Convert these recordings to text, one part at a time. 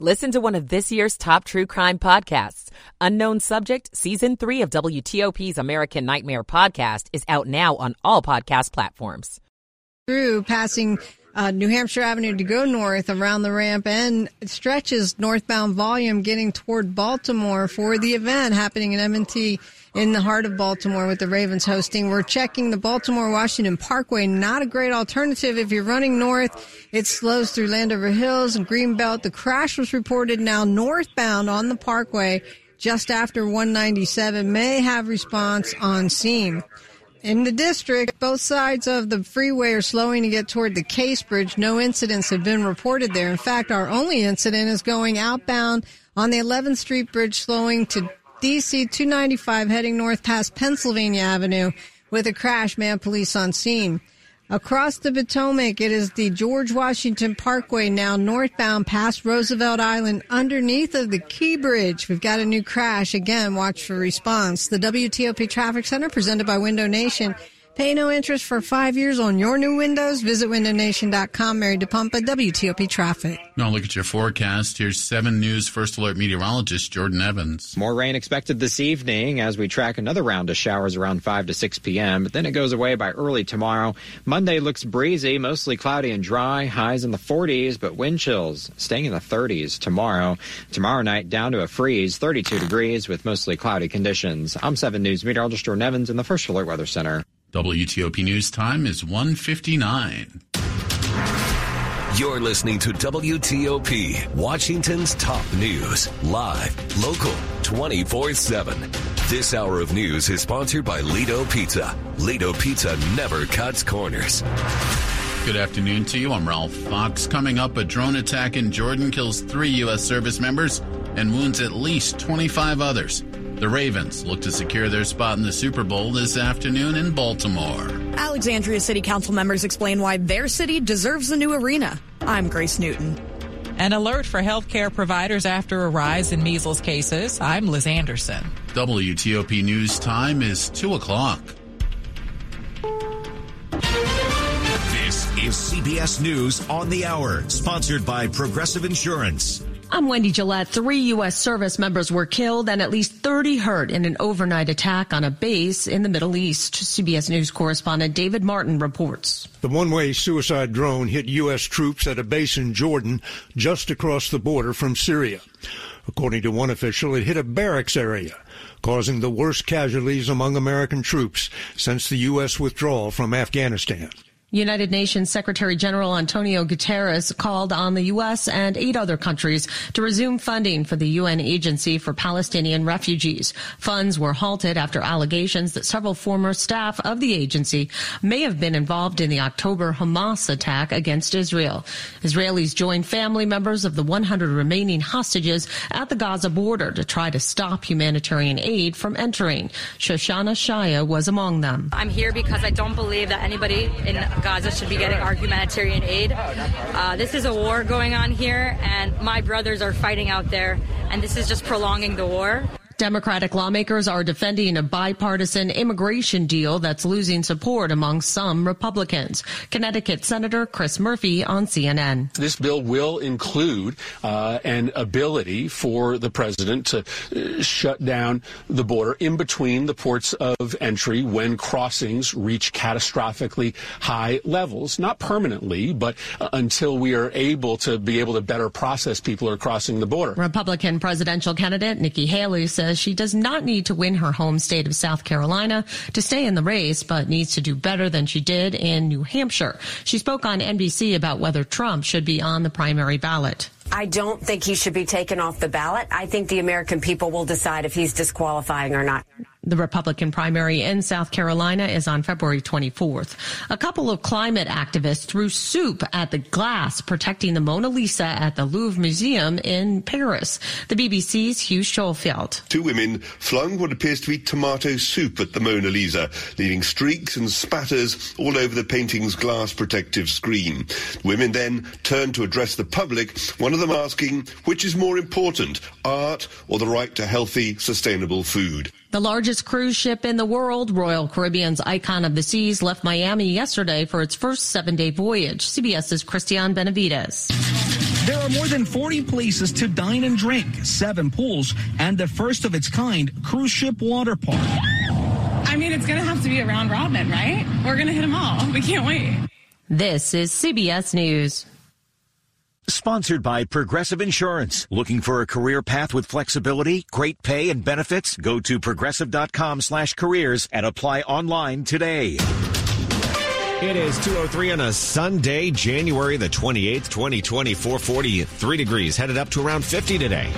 Listen to one of this year's top true crime podcasts. Unknown Subject, Season 3 of WTOP's American Nightmare podcast is out now on all podcast platforms. Through passing uh, New Hampshire Avenue to go north around the ramp and stretches northbound volume getting toward Baltimore for the event happening in M&T in the heart of Baltimore with the Ravens hosting. We're checking the Baltimore Washington Parkway. Not a great alternative if you're running north. It slows through Landover Hills and Greenbelt. The crash was reported now northbound on the Parkway just after 197 may have response on scene. In the district, both sides of the freeway are slowing to get toward the Case Bridge. No incidents have been reported there. In fact, our only incident is going outbound on the 11th Street Bridge, slowing to DC 295 heading north past Pennsylvania Avenue with a crash. Man, police on scene. Across the Potomac, it is the George Washington Parkway now northbound past Roosevelt Island underneath of the Key Bridge. We've got a new crash. Again, watch for response. The WTOP Traffic Center presented by Window Nation. Pay no interest for five years on your new windows. Visit windownation.com. Mary DePompa, WTOP Traffic. Now look at your forecast. Here's 7 News First Alert meteorologist Jordan Evans. More rain expected this evening as we track another round of showers around 5 to 6 p.m. But then it goes away by early tomorrow. Monday looks breezy, mostly cloudy and dry. Highs in the 40s, but wind chills staying in the 30s tomorrow. Tomorrow night down to a freeze, 32 degrees with mostly cloudy conditions. I'm 7 News meteorologist Jordan Evans in the First Alert Weather Center. WTOP News Time is 159. You're listening to WTOP, Washington's top news, live, local, 24 7. This hour of news is sponsored by Ledo Pizza. Ledo Pizza never cuts corners. Good afternoon to you. I'm Ralph Fox. Coming up, a drone attack in Jordan kills three U.S. service members and wounds at least 25 others. The Ravens look to secure their spot in the Super Bowl this afternoon in Baltimore. Alexandria City Council members explain why their city deserves a new arena. I'm Grace Newton. An alert for healthcare providers after a rise in measles cases. I'm Liz Anderson. WTOP News Time is 2 o'clock. This is CBS News on the Hour, sponsored by Progressive Insurance. I'm Wendy Gillette. Three U.S. service members were killed and at least 30 hurt in an overnight attack on a base in the Middle East. CBS News correspondent David Martin reports. The one-way suicide drone hit U.S. troops at a base in Jordan just across the border from Syria. According to one official, it hit a barracks area, causing the worst casualties among American troops since the U.S. withdrawal from Afghanistan. United Nations Secretary General Antonio Guterres called on the U.S. and eight other countries to resume funding for the UN Agency for Palestinian Refugees. Funds were halted after allegations that several former staff of the agency may have been involved in the October Hamas attack against Israel. Israelis joined family members of the 100 remaining hostages at the Gaza border to try to stop humanitarian aid from entering. Shoshana Shaya was among them. I'm here because I don't believe that anybody in Gaza should be getting our humanitarian aid. Uh, this is a war going on here, and my brothers are fighting out there, and this is just prolonging the war. Democratic lawmakers are defending a bipartisan immigration deal that's losing support among some Republicans. Connecticut Senator Chris Murphy on CNN. This bill will include uh, an ability for the president to uh, shut down the border in between the ports of entry when crossings reach catastrophically high levels. Not permanently, but uh, until we are able to be able to better process people who are crossing the border. Republican presidential candidate Nikki Haley says says she does not need to win her home state of South Carolina to stay in the race, but needs to do better than she did in New Hampshire. She spoke on NBC about whether Trump should be on the primary ballot. I don't think he should be taken off the ballot. I think the American people will decide if he's disqualifying or not. The Republican primary in South Carolina is on February 24th. A couple of climate activists threw soup at the glass protecting the Mona Lisa at the Louvre Museum in Paris. The BBC's Hugh Schofield. Two women flung what appears to be tomato soup at the Mona Lisa, leaving streaks and spatters all over the painting's glass protective screen. Women then turned to address the public, one of them asking, which is more important, art or the right to healthy, sustainable food? The largest cruise ship in the world, Royal Caribbean's Icon of the Seas, left Miami yesterday for its first seven day voyage. CBS's Christian Benavides. There are more than 40 places to dine and drink, seven pools, and the first of its kind cruise ship water park. I mean, it's going to have to be a round robin, right? We're going to hit them all. We can't wait. This is CBS News. Sponsored by Progressive Insurance. Looking for a career path with flexibility, great pay, and benefits? Go to progressive.com slash careers and apply online today. It is 203 on a Sunday, January the 28th, 2020, 443 degrees, headed up to around 50 today.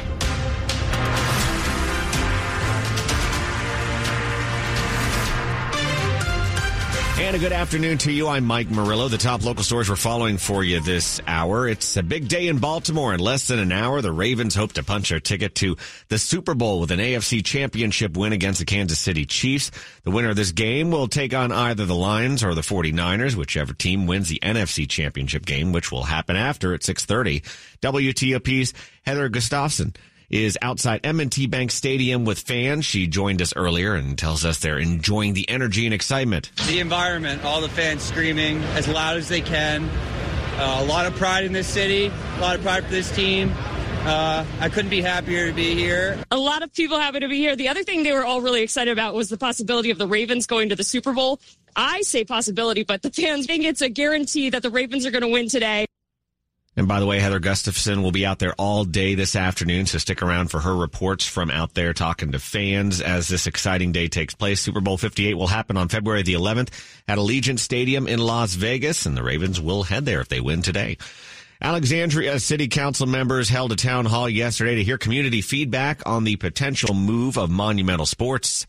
A good afternoon to you. I'm Mike Murillo. The top local stories we're following for you this hour. It's a big day in Baltimore. In less than an hour, the Ravens hope to punch their ticket to the Super Bowl with an AFC championship win against the Kansas City Chiefs. The winner of this game will take on either the Lions or the 49ers, whichever team wins the NFC championship game, which will happen after at 630. WTOP's Heather Gustafson is outside M&T Bank Stadium with fans. She joined us earlier and tells us they're enjoying the energy and excitement. The environment, all the fans screaming as loud as they can. Uh, a lot of pride in this city, a lot of pride for this team. Uh, I couldn't be happier to be here. A lot of people happy to be here. The other thing they were all really excited about was the possibility of the Ravens going to the Super Bowl. I say possibility, but the fans think it's a guarantee that the Ravens are going to win today. And by the way, Heather Gustafson will be out there all day this afternoon, so stick around for her reports from out there talking to fans as this exciting day takes place. Super Bowl 58 will happen on February the 11th at Allegiant Stadium in Las Vegas, and the Ravens will head there if they win today. Alexandria City Council members held a town hall yesterday to hear community feedback on the potential move of Monumental Sports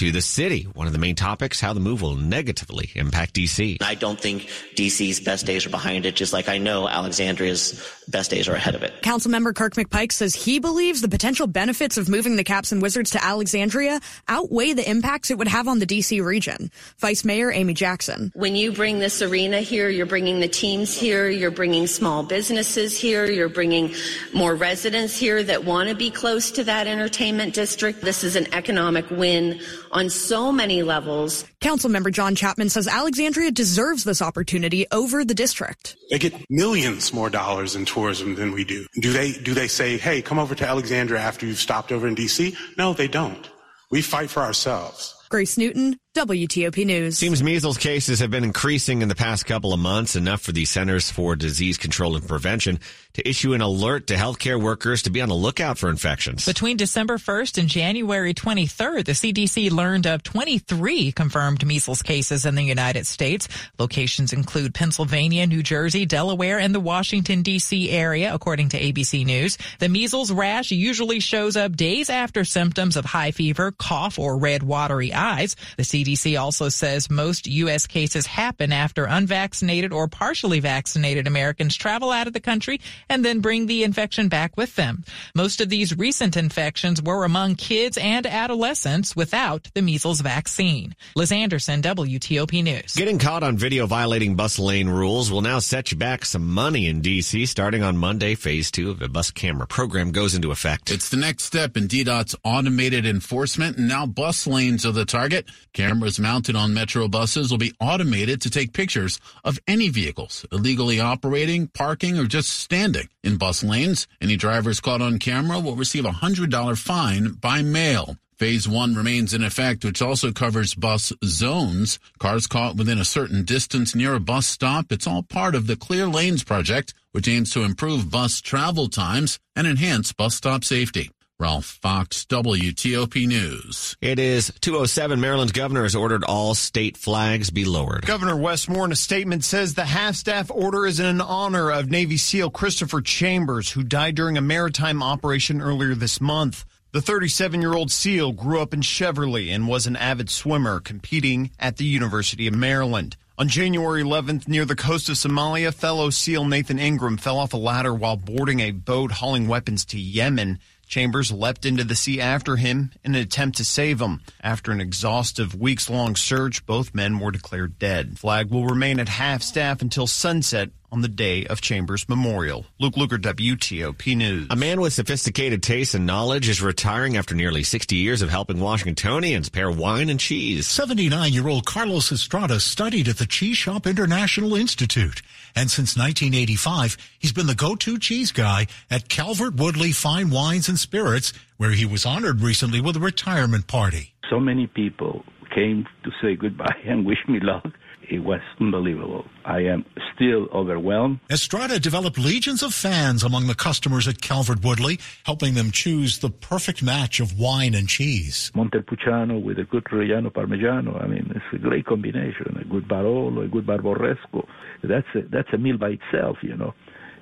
to the city. One of the main topics, how the move will negatively impact DC. I don't think DC's best days are behind it, just like I know Alexandria's best days are ahead of it. Councilmember Kirk McPike says he believes the potential benefits of moving the Caps and Wizards to Alexandria outweigh the impacts it would have on the DC region. Vice Mayor Amy Jackson. When you bring this arena here, you're bringing the teams here, you're bringing small businesses here, you're bringing more residents here that want to be close to that entertainment district. This is an economic win on so many levels. Councilmember John Chapman says Alexandria deserves this opportunity over the district. They get millions more dollars in tourism than we do. Do they do they say, "Hey, come over to Alexandria after you've stopped over in DC?" No, they don't. We fight for ourselves. Grace Newton, WTOP News. Seems measles cases have been increasing in the past couple of months, enough for the Centers for Disease Control and Prevention to issue an alert to healthcare workers to be on the lookout for infections. Between December 1st and January 23rd, the CDC learned of 23 confirmed measles cases in the United States. Locations include Pennsylvania, New Jersey, Delaware, and the Washington, D.C. area, according to ABC News. The measles rash usually shows up days after symptoms of high fever, cough, or red watery eyes. The CDC also says most U.S. cases happen after unvaccinated or partially vaccinated Americans travel out of the country and then bring the infection back with them. Most of these recent infections were among kids and adolescents without the measles vaccine. Liz Anderson, WTOP News. Getting caught on video violating bus lane rules will now set you back some money in D.C. Starting on Monday, phase two of the bus camera program goes into effect. It's the next step in DDOT's automated enforcement, and now bus lanes are the target. Cameras mounted on Metro buses will be automated to take pictures of any vehicles illegally operating, parking, or just standing in bus lanes. Any drivers caught on camera will receive a $100 fine by mail. Phase one remains in effect, which also covers bus zones. Cars caught within a certain distance near a bus stop. It's all part of the Clear Lanes project, which aims to improve bus travel times and enhance bus stop safety. Ralph Fox, WTOP News. It is 207. Maryland's governor has ordered all state flags be lowered. Governor Wes Moore, in a statement says the half-staff order is in honor of Navy SEAL Christopher Chambers, who died during a maritime operation earlier this month. The 37 year old SEAL grew up in Cheverly and was an avid swimmer competing at the University of Maryland. On January 11th, near the coast of Somalia, fellow SEAL Nathan Ingram fell off a ladder while boarding a boat hauling weapons to Yemen. Chambers leapt into the sea after him in an attempt to save him. After an exhaustive weeks long search, both men were declared dead. Flag will remain at half staff until sunset on the day of Chambers Memorial. Luke Lukert, WTOP News. A man with sophisticated taste and knowledge is retiring after nearly 60 years of helping Washingtonians pair wine and cheese. 79 year old Carlos Estrada studied at the Cheese Shop International Institute. And since 1985, he's been the go to cheese guy at Calvert Woodley Fine Wines and Spirits, where he was honored recently with a retirement party. So many people came to say goodbye and wish me luck. It was unbelievable. I am still overwhelmed. Estrada developed legions of fans among the customers at Calvert Woodley, helping them choose the perfect match of wine and cheese. Montepulciano with a good Reggiano Parmigiano. I mean, it's a great combination. A good Barolo, a good Barbaresco. That's a, that's a meal by itself, you know.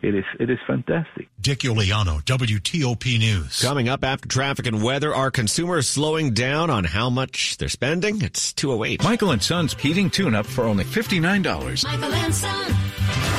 It is it is fantastic. Dick Uliano, WTOP News. Coming up after traffic and weather, are consumers slowing down on how much they're spending? It's 208. Michael and Son's heating tune up for only $59. Michael and Son.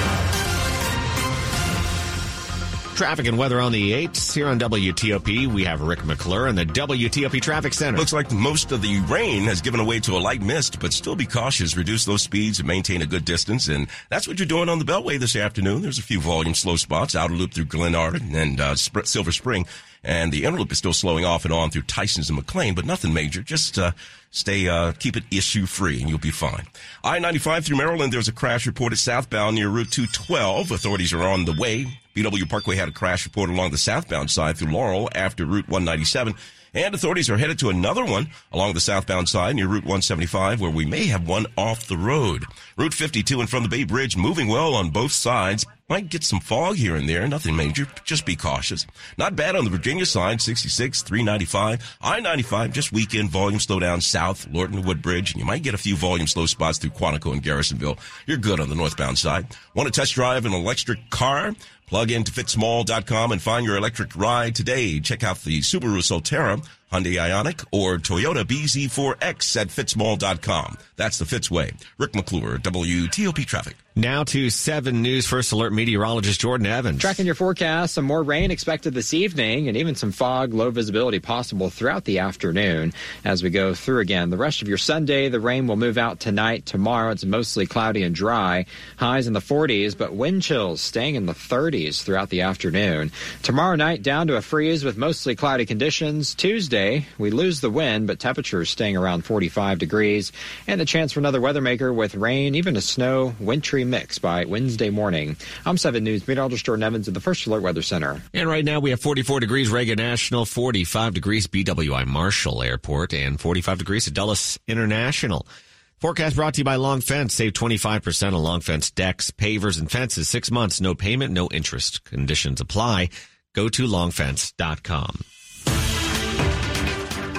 Traffic and weather on the 8s. Here on WTOP, we have Rick McClure in the WTOP Traffic Center. Looks like most of the rain has given away to a light mist, but still be cautious. Reduce those speeds and maintain a good distance. And that's what you're doing on the Beltway this afternoon. There's a few volume slow spots, outer loop through Glenard and uh, Silver Spring. And the inner loop is still slowing off and on through Tysons and McLean, but nothing major. Just uh, stay, uh, keep it issue free, and you'll be fine. I-95 through Maryland, there's a crash reported southbound near Route 212. Authorities are on the way. BW Parkway had a crash report along the southbound side through Laurel after Route 197. And authorities are headed to another one along the southbound side near Route 175 where we may have one off the road. Route 52 and from the Bay Bridge moving well on both sides. Might get some fog here and there. Nothing major. Just be cautious. Not bad on the Virginia side. 66, 395. I-95, just weekend volume slow down south, Lorton Woodbridge. And you might get a few volume slow spots through Quantico and Garrisonville. You're good on the northbound side. Want to test drive an electric car? Plug into fitzmall.com and find your electric ride today. Check out the Subaru Solterra, Hyundai Ioniq, or Toyota BZ4X at fitzmall.com. That's the Fitz way. Rick McClure, WTOP Traffic. Now to 7 News First Alert meteorologist Jordan Evans. Tracking your forecast, some more rain expected this evening and even some fog, low visibility possible throughout the afternoon as we go through again. The rest of your Sunday, the rain will move out tonight. Tomorrow, it's mostly cloudy and dry. Highs in the 40s, but wind chills staying in the 30s throughout the afternoon. Tomorrow night, down to a freeze with mostly cloudy conditions. Tuesday, we lose the wind, but temperatures staying around 45 degrees. And the chance for another weather maker with rain, even a snow, wintry mix by Wednesday morning. I'm 7 News meteorologist Jordan Evans at the First Alert Weather Center. And right now we have 44 degrees Reagan National, 45 degrees BWI Marshall Airport, and 45 degrees at Dulles International. Forecast brought to you by Long Fence. Save 25% on Long Fence decks, pavers, and fences. Six months, no payment, no interest. Conditions apply. Go to longfence.com.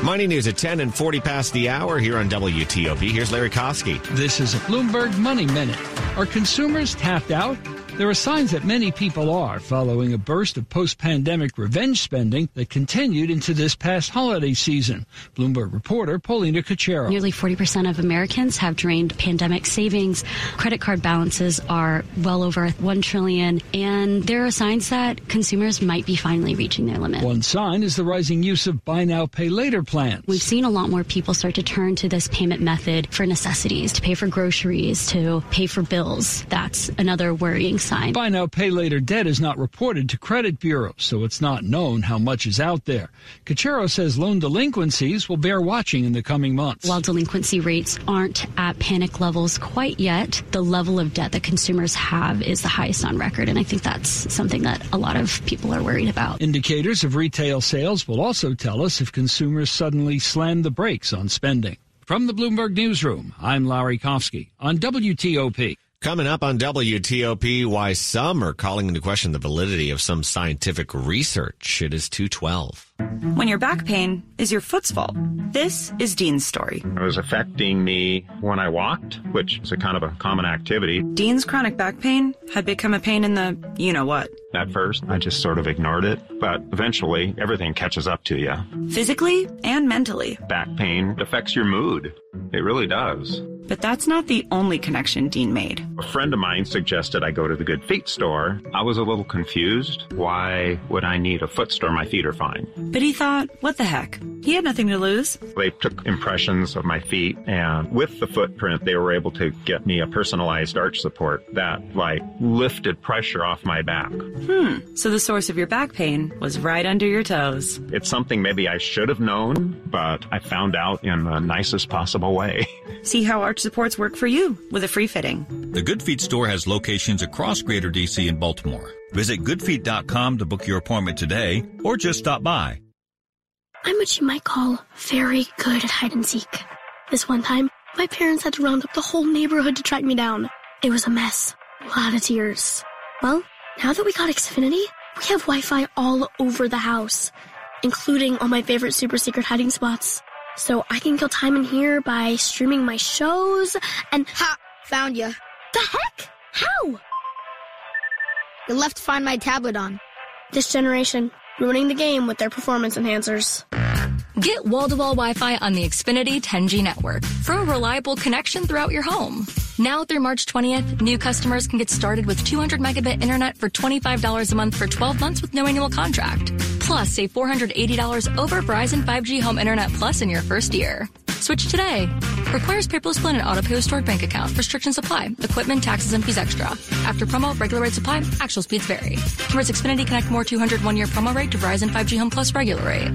Money news at 10 and 40 past the hour here on WTOP. Here's Larry Kofsky. This is a Bloomberg Money Minute. Are consumers tapped out? There are signs that many people are following a burst of post pandemic revenge spending that continued into this past holiday season. Bloomberg reporter Paulina Cachero. Nearly 40% of Americans have drained pandemic savings. Credit card balances are well over 1 trillion, and there are signs that consumers might be finally reaching their limit. One sign is the rising use of buy now, pay later plans. We've seen a lot more people start to turn to this payment method for necessities, to pay for groceries, to pay for bills. That's another worrying sign. Buy now, pay later debt is not reported to credit bureaus, so it's not known how much is out there. Cachero says loan delinquencies will bear watching in the coming months. While delinquency rates aren't at panic levels quite yet, the level of debt that consumers have is the highest on record, and I think that's something that a lot of people are worried about. Indicators of retail sales will also tell us if consumers suddenly slam the brakes on spending. From the Bloomberg Newsroom, I'm Larry Kofsky on WTOP. Coming up on WTOP, why some are calling into question the validity of some scientific research. It is 212. When your back pain is your foot's fault. This is Dean's story. It was affecting me when I walked, which is a kind of a common activity. Dean's chronic back pain had become a pain in the you know what. At first, I just sort of ignored it, but eventually everything catches up to you. Physically and mentally. Back pain affects your mood. It really does. But that's not the only connection Dean made. A friend of mine suggested I go to the Good Feet store. I was a little confused. Why would I need a foot store? My feet are fine. But he thought, what the heck? he had nothing to lose. They took impressions of my feet, and with the footprint, they were able to get me a personalized arch support that, like, lifted pressure off my back. Hmm. So the source of your back pain was right under your toes. It's something maybe I should have known, but I found out in the nicest possible way. See how arch supports work for you with a free fitting. The Good Feet store has locations across Greater DC and Baltimore. Visit goodfeet.com to book your appointment today or just stop by. I'm what you might call very good at hide and seek. This one time, my parents had to round up the whole neighborhood to track me down. It was a mess. A lot of tears. Well, now that we got Xfinity, we have Wi-Fi all over the house, including all my favorite super secret hiding spots. So I can kill time in here by streaming my shows and- Ha! Found you. The heck? How? You left to find my tablet on. This generation, ruining the game with their performance enhancers. Get wall-to-wall Wi-Fi on the Xfinity 10G network for a reliable connection throughout your home. Now through March 20th, new customers can get started with 200 megabit internet for $25 a month for 12 months with no annual contract. Plus, save $480 over Verizon 5G Home Internet Plus in your first year. Switch today. Requires paperless plan and auto pay with stored bank account. Restrictions apply. Equipment, taxes, and fees extra. After promo, regular rate supply. Actual speeds vary. Converts Xfinity Connect More 200 one year promo rate to Verizon 5G Home Plus regular rate.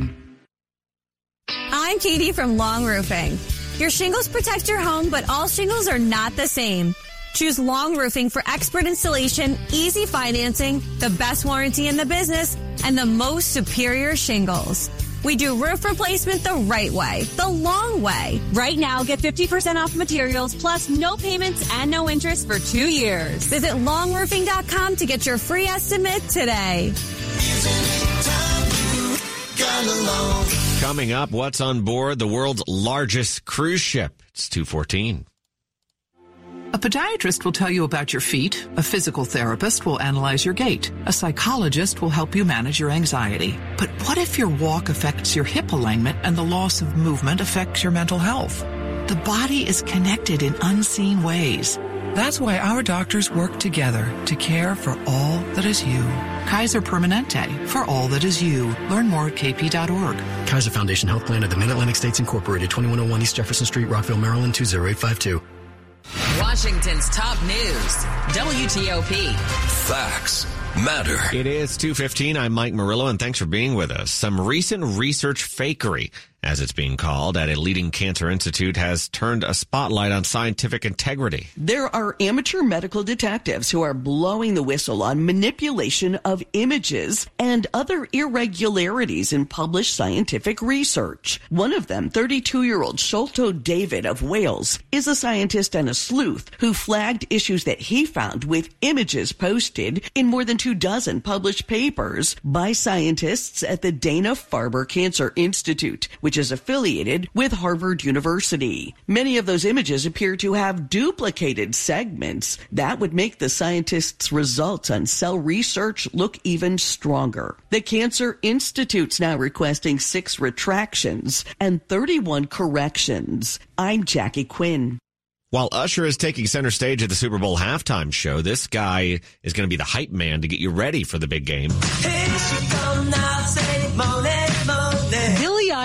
I'm Katie from Long Roofing. Your shingles protect your home, but all shingles are not the same. Choose Long Roofing for expert installation, easy financing, the best warranty in the business, and the most superior shingles. We do roof replacement the right way, the long way. Right now, get 50% off materials plus no payments and no interest for two years. Visit longroofing.com to get your free estimate today. Coming up, what's on board the world's largest cruise ship? It's 214. A podiatrist will tell you about your feet. A physical therapist will analyze your gait. A psychologist will help you manage your anxiety. But what if your walk affects your hip alignment and the loss of movement affects your mental health? The body is connected in unseen ways. That's why our doctors work together to care for all that is you. Kaiser Permanente, for all that is you. Learn more at kp.org. Kaiser Foundation Health Plan of the Mid-Atlantic States Incorporated, 2101 East Jefferson Street, Rockville, Maryland, 20852. Washington's top news. WTOP. Facts matter. It is 215. I'm Mike Murillo and thanks for being with us. Some recent research fakery, as it's being called, at a leading cancer institute has turned a spotlight on scientific integrity. There are amateur medical detectives who are blowing the whistle on manipulation of images and other irregularities in published scientific research. One of them, 32-year-old Sholto David of Wales, is a scientist and a sleuth who flagged issues that he found with images posted in more than two dozen published papers by scientists at the Dana-Farber Cancer Institute, which is affiliated with Harvard University. Many of those images appear to have duplicated segments. That would make the scientists' results on cell research look even stronger. The Cancer Institute's now requesting six retractions and 31 corrections. I'm Jackie Quinn. While Usher is taking center stage at the Super Bowl halftime show, this guy is going to be the hype man to get you ready for the big game.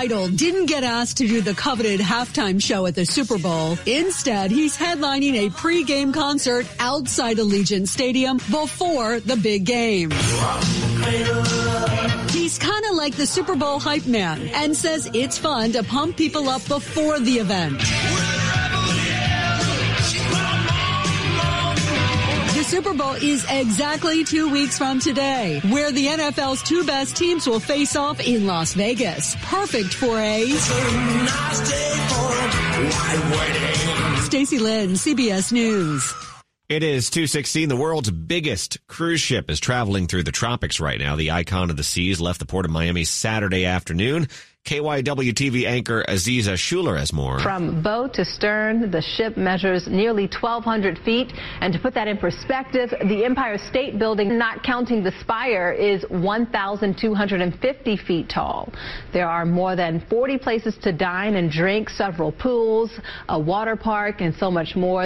Idol didn't get asked to do the coveted halftime show at the Super Bowl. Instead, he's headlining a pregame concert outside Allegiant Stadium before the big game. He's kind of like the Super Bowl hype man and says it's fun to pump people up before the event. Super Bowl is exactly two weeks from today, where the NFL's two best teams will face off in Las Vegas. Perfect for a Stacy Lynn, CBS News. It is 216. The world's biggest cruise ship is traveling through the tropics right now. The icon of the seas left the port of Miami Saturday afternoon. KYW TV anchor Aziza Shuler has more. From bow to stern, the ship measures nearly 1,200 feet. And to put that in perspective, the Empire State Building, not counting the spire, is 1,250 feet tall. There are more than 40 places to dine and drink, several pools, a water park, and so much more.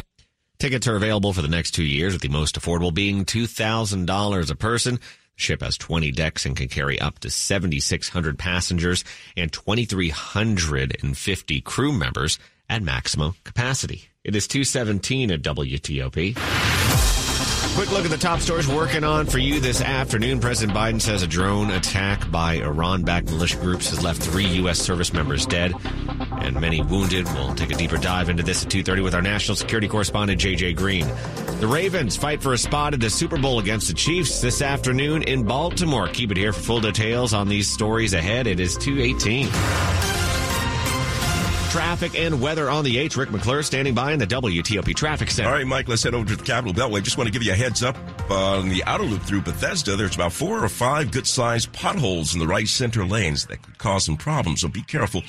Tickets are available for the next two years, with the most affordable being $2,000 a person. Ship has 20 decks and can carry up to 7,600 passengers and 2,350 crew members at maximum capacity. It is 217 at WTOP. Quick look at the top stories working on for you this afternoon. President Biden says a drone attack by Iran-backed militia groups has left three U.S. service members dead and many wounded. We'll take a deeper dive into this at 2.30 with our national security correspondent, J.J. Green. The Ravens fight for a spot at the Super Bowl against the Chiefs this afternoon in Baltimore. Keep it here for full details on these stories ahead. It is 218 traffic and weather on the H. Rick McClure standing by in the WTOP Traffic Center. All right, Mike, let's head over to the Capitol Beltway. Just want to give you a heads up on the outer loop through Bethesda. There's about four or five good sized potholes in the right center lanes that could cause some problems, so be careful.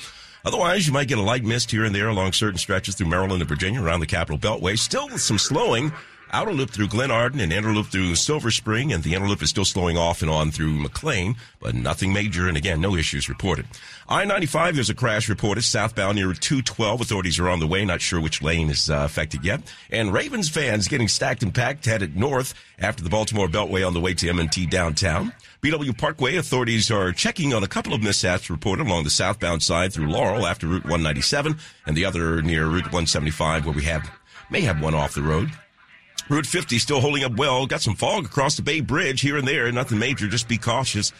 Otherwise, you might get a light mist here and there along certain stretches through Maryland and Virginia around the Capitol Beltway. Still some slowing outer loop through Glen Arden and inner loop through Silver Spring, and the inner loop is still slowing off and on through McLean, but nothing major, and again, no issues reported. I-95, there's a crash reported southbound near 212. Authorities are on the way, not sure which lane is uh, affected yet. And Ravens fans getting stacked and packed headed north after the Baltimore Beltway on the way to M&T downtown. BW Parkway authorities are checking on a couple of mishaps reported along the southbound side through Laurel after Route 197 and the other near Route 175 where we have may have one off the road. Route 50 still holding up well. Got some fog across the Bay Bridge here and there. Nothing major. Just be cautious.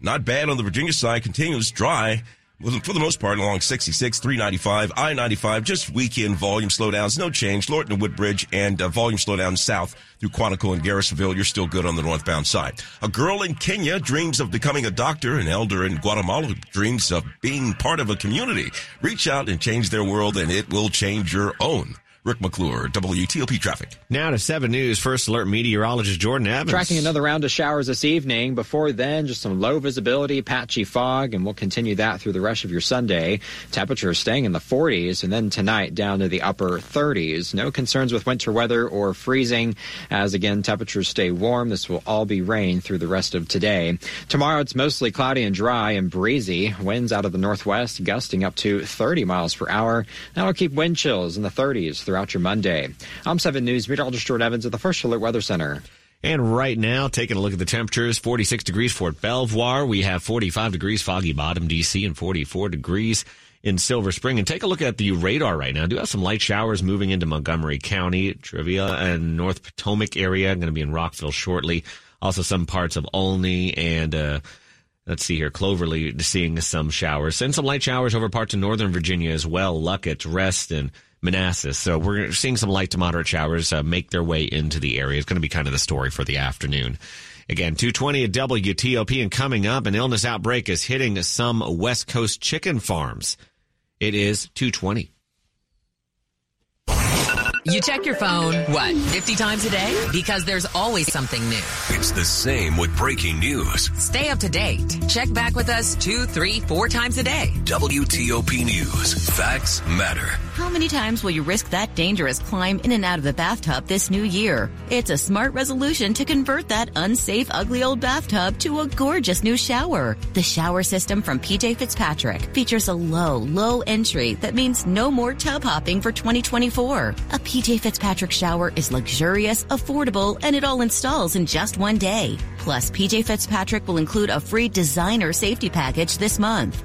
Not bad on the Virginia side. Continues dry. For the most part, along 66, 395, I-95, just weekend volume slowdowns, no change. Lorton and Woodbridge and uh, volume slowdowns south through Quantico and Garrisonville. You're still good on the northbound side. A girl in Kenya dreams of becoming a doctor. An elder in Guatemala dreams of being part of a community. Reach out and change their world and it will change your own. Rick McClure, WTOP Traffic. Now to 7 News. First Alert meteorologist Jordan Evans. Tracking another round of showers this evening. Before then, just some low visibility, patchy fog, and we'll continue that through the rest of your Sunday. Temperatures staying in the 40s, and then tonight down to the upper 30s. No concerns with winter weather or freezing, as again, temperatures stay warm. This will all be rain through the rest of today. Tomorrow, it's mostly cloudy and dry and breezy. Winds out of the northwest gusting up to 30 miles per hour. That'll keep wind chills in the 30s throughout your Monday. I'm 7 News meteorologist Jordan Evans at the First Alert Weather Center. And right now, taking a look at the temperatures, 46 degrees Fort Belvoir. We have 45 degrees Foggy Bottom, DC, and 44 degrees in Silver Spring. And take a look at the radar right now. Do have some light showers moving into Montgomery County, Travilah, and North Potomac area. I'm Going to be in Rockville shortly. Also, some parts of Olney and uh, let's see here, Cloverly seeing some showers. And some light showers over parts of Northern Virginia as well. Luckett, Reston, Manassas. So we're seeing some light to moderate showers uh, make their way into the area. It's going to be kind of the story for the afternoon. Again, 220 at WTOP and coming up, an illness outbreak is hitting some West Coast chicken farms. It is 220. You check your phone, what, 50 times a day? Because there's always something new. It's the same with breaking news. Stay up to date. Check back with us two, three, four times a day. WTOP News. Facts matter. How many times will you risk that dangerous climb in and out of the bathtub this new year? It's a smart resolution to convert that unsafe, ugly old bathtub to a gorgeous new shower. The shower system from PJ Fitzpatrick features a low, low entry that means no more tub hopping for 2024. A PJ Fitzpatrick shower is luxurious, affordable, and it all installs in just one day. Plus, PJ Fitzpatrick will include a free designer safety package this month.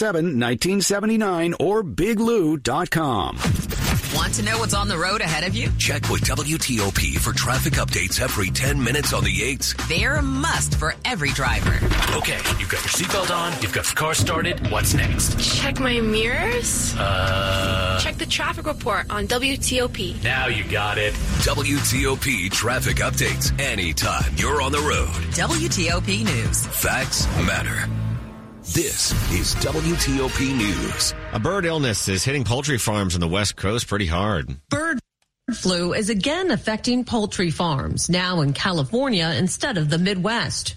1979 or biglou.com. Want to know what's on the road ahead of you? Check with WTOP for traffic updates every 10 minutes on the 8s. They're a must for every driver. Okay, you've got your seatbelt on, you've got the car started. What's next? Check my mirrors. Uh. Check the traffic report on WTOP. Now you got it. WTOP traffic updates anytime you're on the road. WTOP News. Facts matter. This is WTOP News. A bird illness is hitting poultry farms on the West Coast pretty hard. Bird flu is again affecting poultry farms, now in California instead of the Midwest.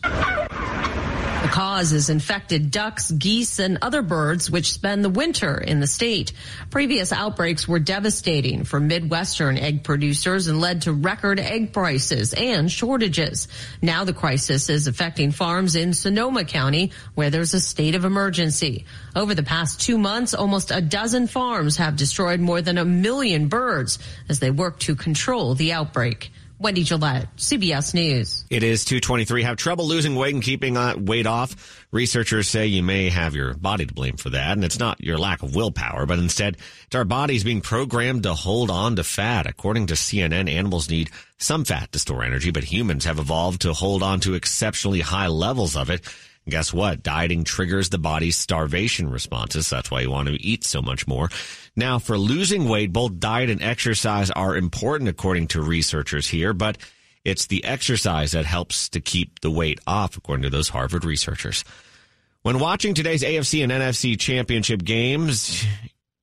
The cause is infected ducks, geese, and other birds which spend the winter in the state. Previous outbreaks were devastating for Midwestern egg producers and led to record egg prices and shortages. Now the crisis is affecting farms in Sonoma County where there's a state of emergency. Over the past two months, almost a dozen farms have destroyed more than a million birds as they work to control the outbreak. Wendy Gillette, CBS News. It is 223. Have trouble losing weight and keeping uh, weight off? Researchers say you may have your body to blame for that. And it's not your lack of willpower, but instead it's our bodies being programmed to hold on to fat. According to CNN, animals need some fat to store energy, but humans have evolved to hold on to exceptionally high levels of it. Guess what? Dieting triggers the body's starvation responses. That's why you want to eat so much more. Now, for losing weight, both diet and exercise are important according to researchers here, but it's the exercise that helps to keep the weight off, according to those Harvard researchers. When watching today's AFC and NFC championship games,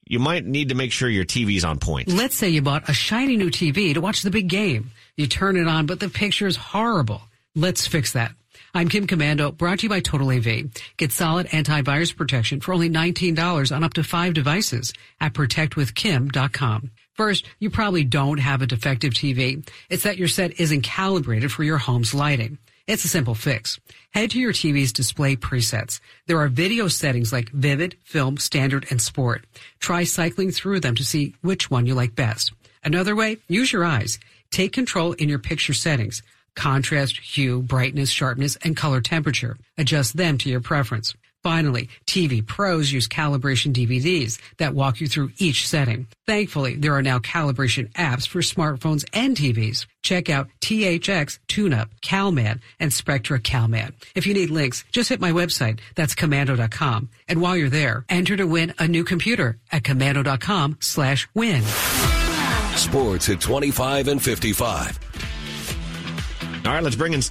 you might need to make sure your TV's on point. Let's say you bought a shiny new TV to watch the big game. You turn it on, but the picture is horrible. Let's fix that. I'm Kim Komando, brought to you by Total AV. Get solid antivirus protection for only $19 on up to five devices at protectwithkim.com. First, you probably don't have a defective TV. It's that your set isn't calibrated for your home's lighting. It's a simple fix. Head to your TV's display presets. There are video settings like vivid, film, standard, and sport. Try cycling through them to see which one you like best. Another way, use your eyes. Take control in your picture settings contrast, hue, brightness, sharpness, and color temperature. Adjust them to your preference. Finally, TV pros use calibration DVDs that walk you through each setting. Thankfully, there are now calibration apps for smartphones and TVs. Check out THX TuneUp, CalMan, and Spectra CalMan. If you need links, just hit my website. That's komando.com. And while you're there, enter to win a new computer at komando.com slash win. Sports at 25 and 55. All right, let's bring in Steve.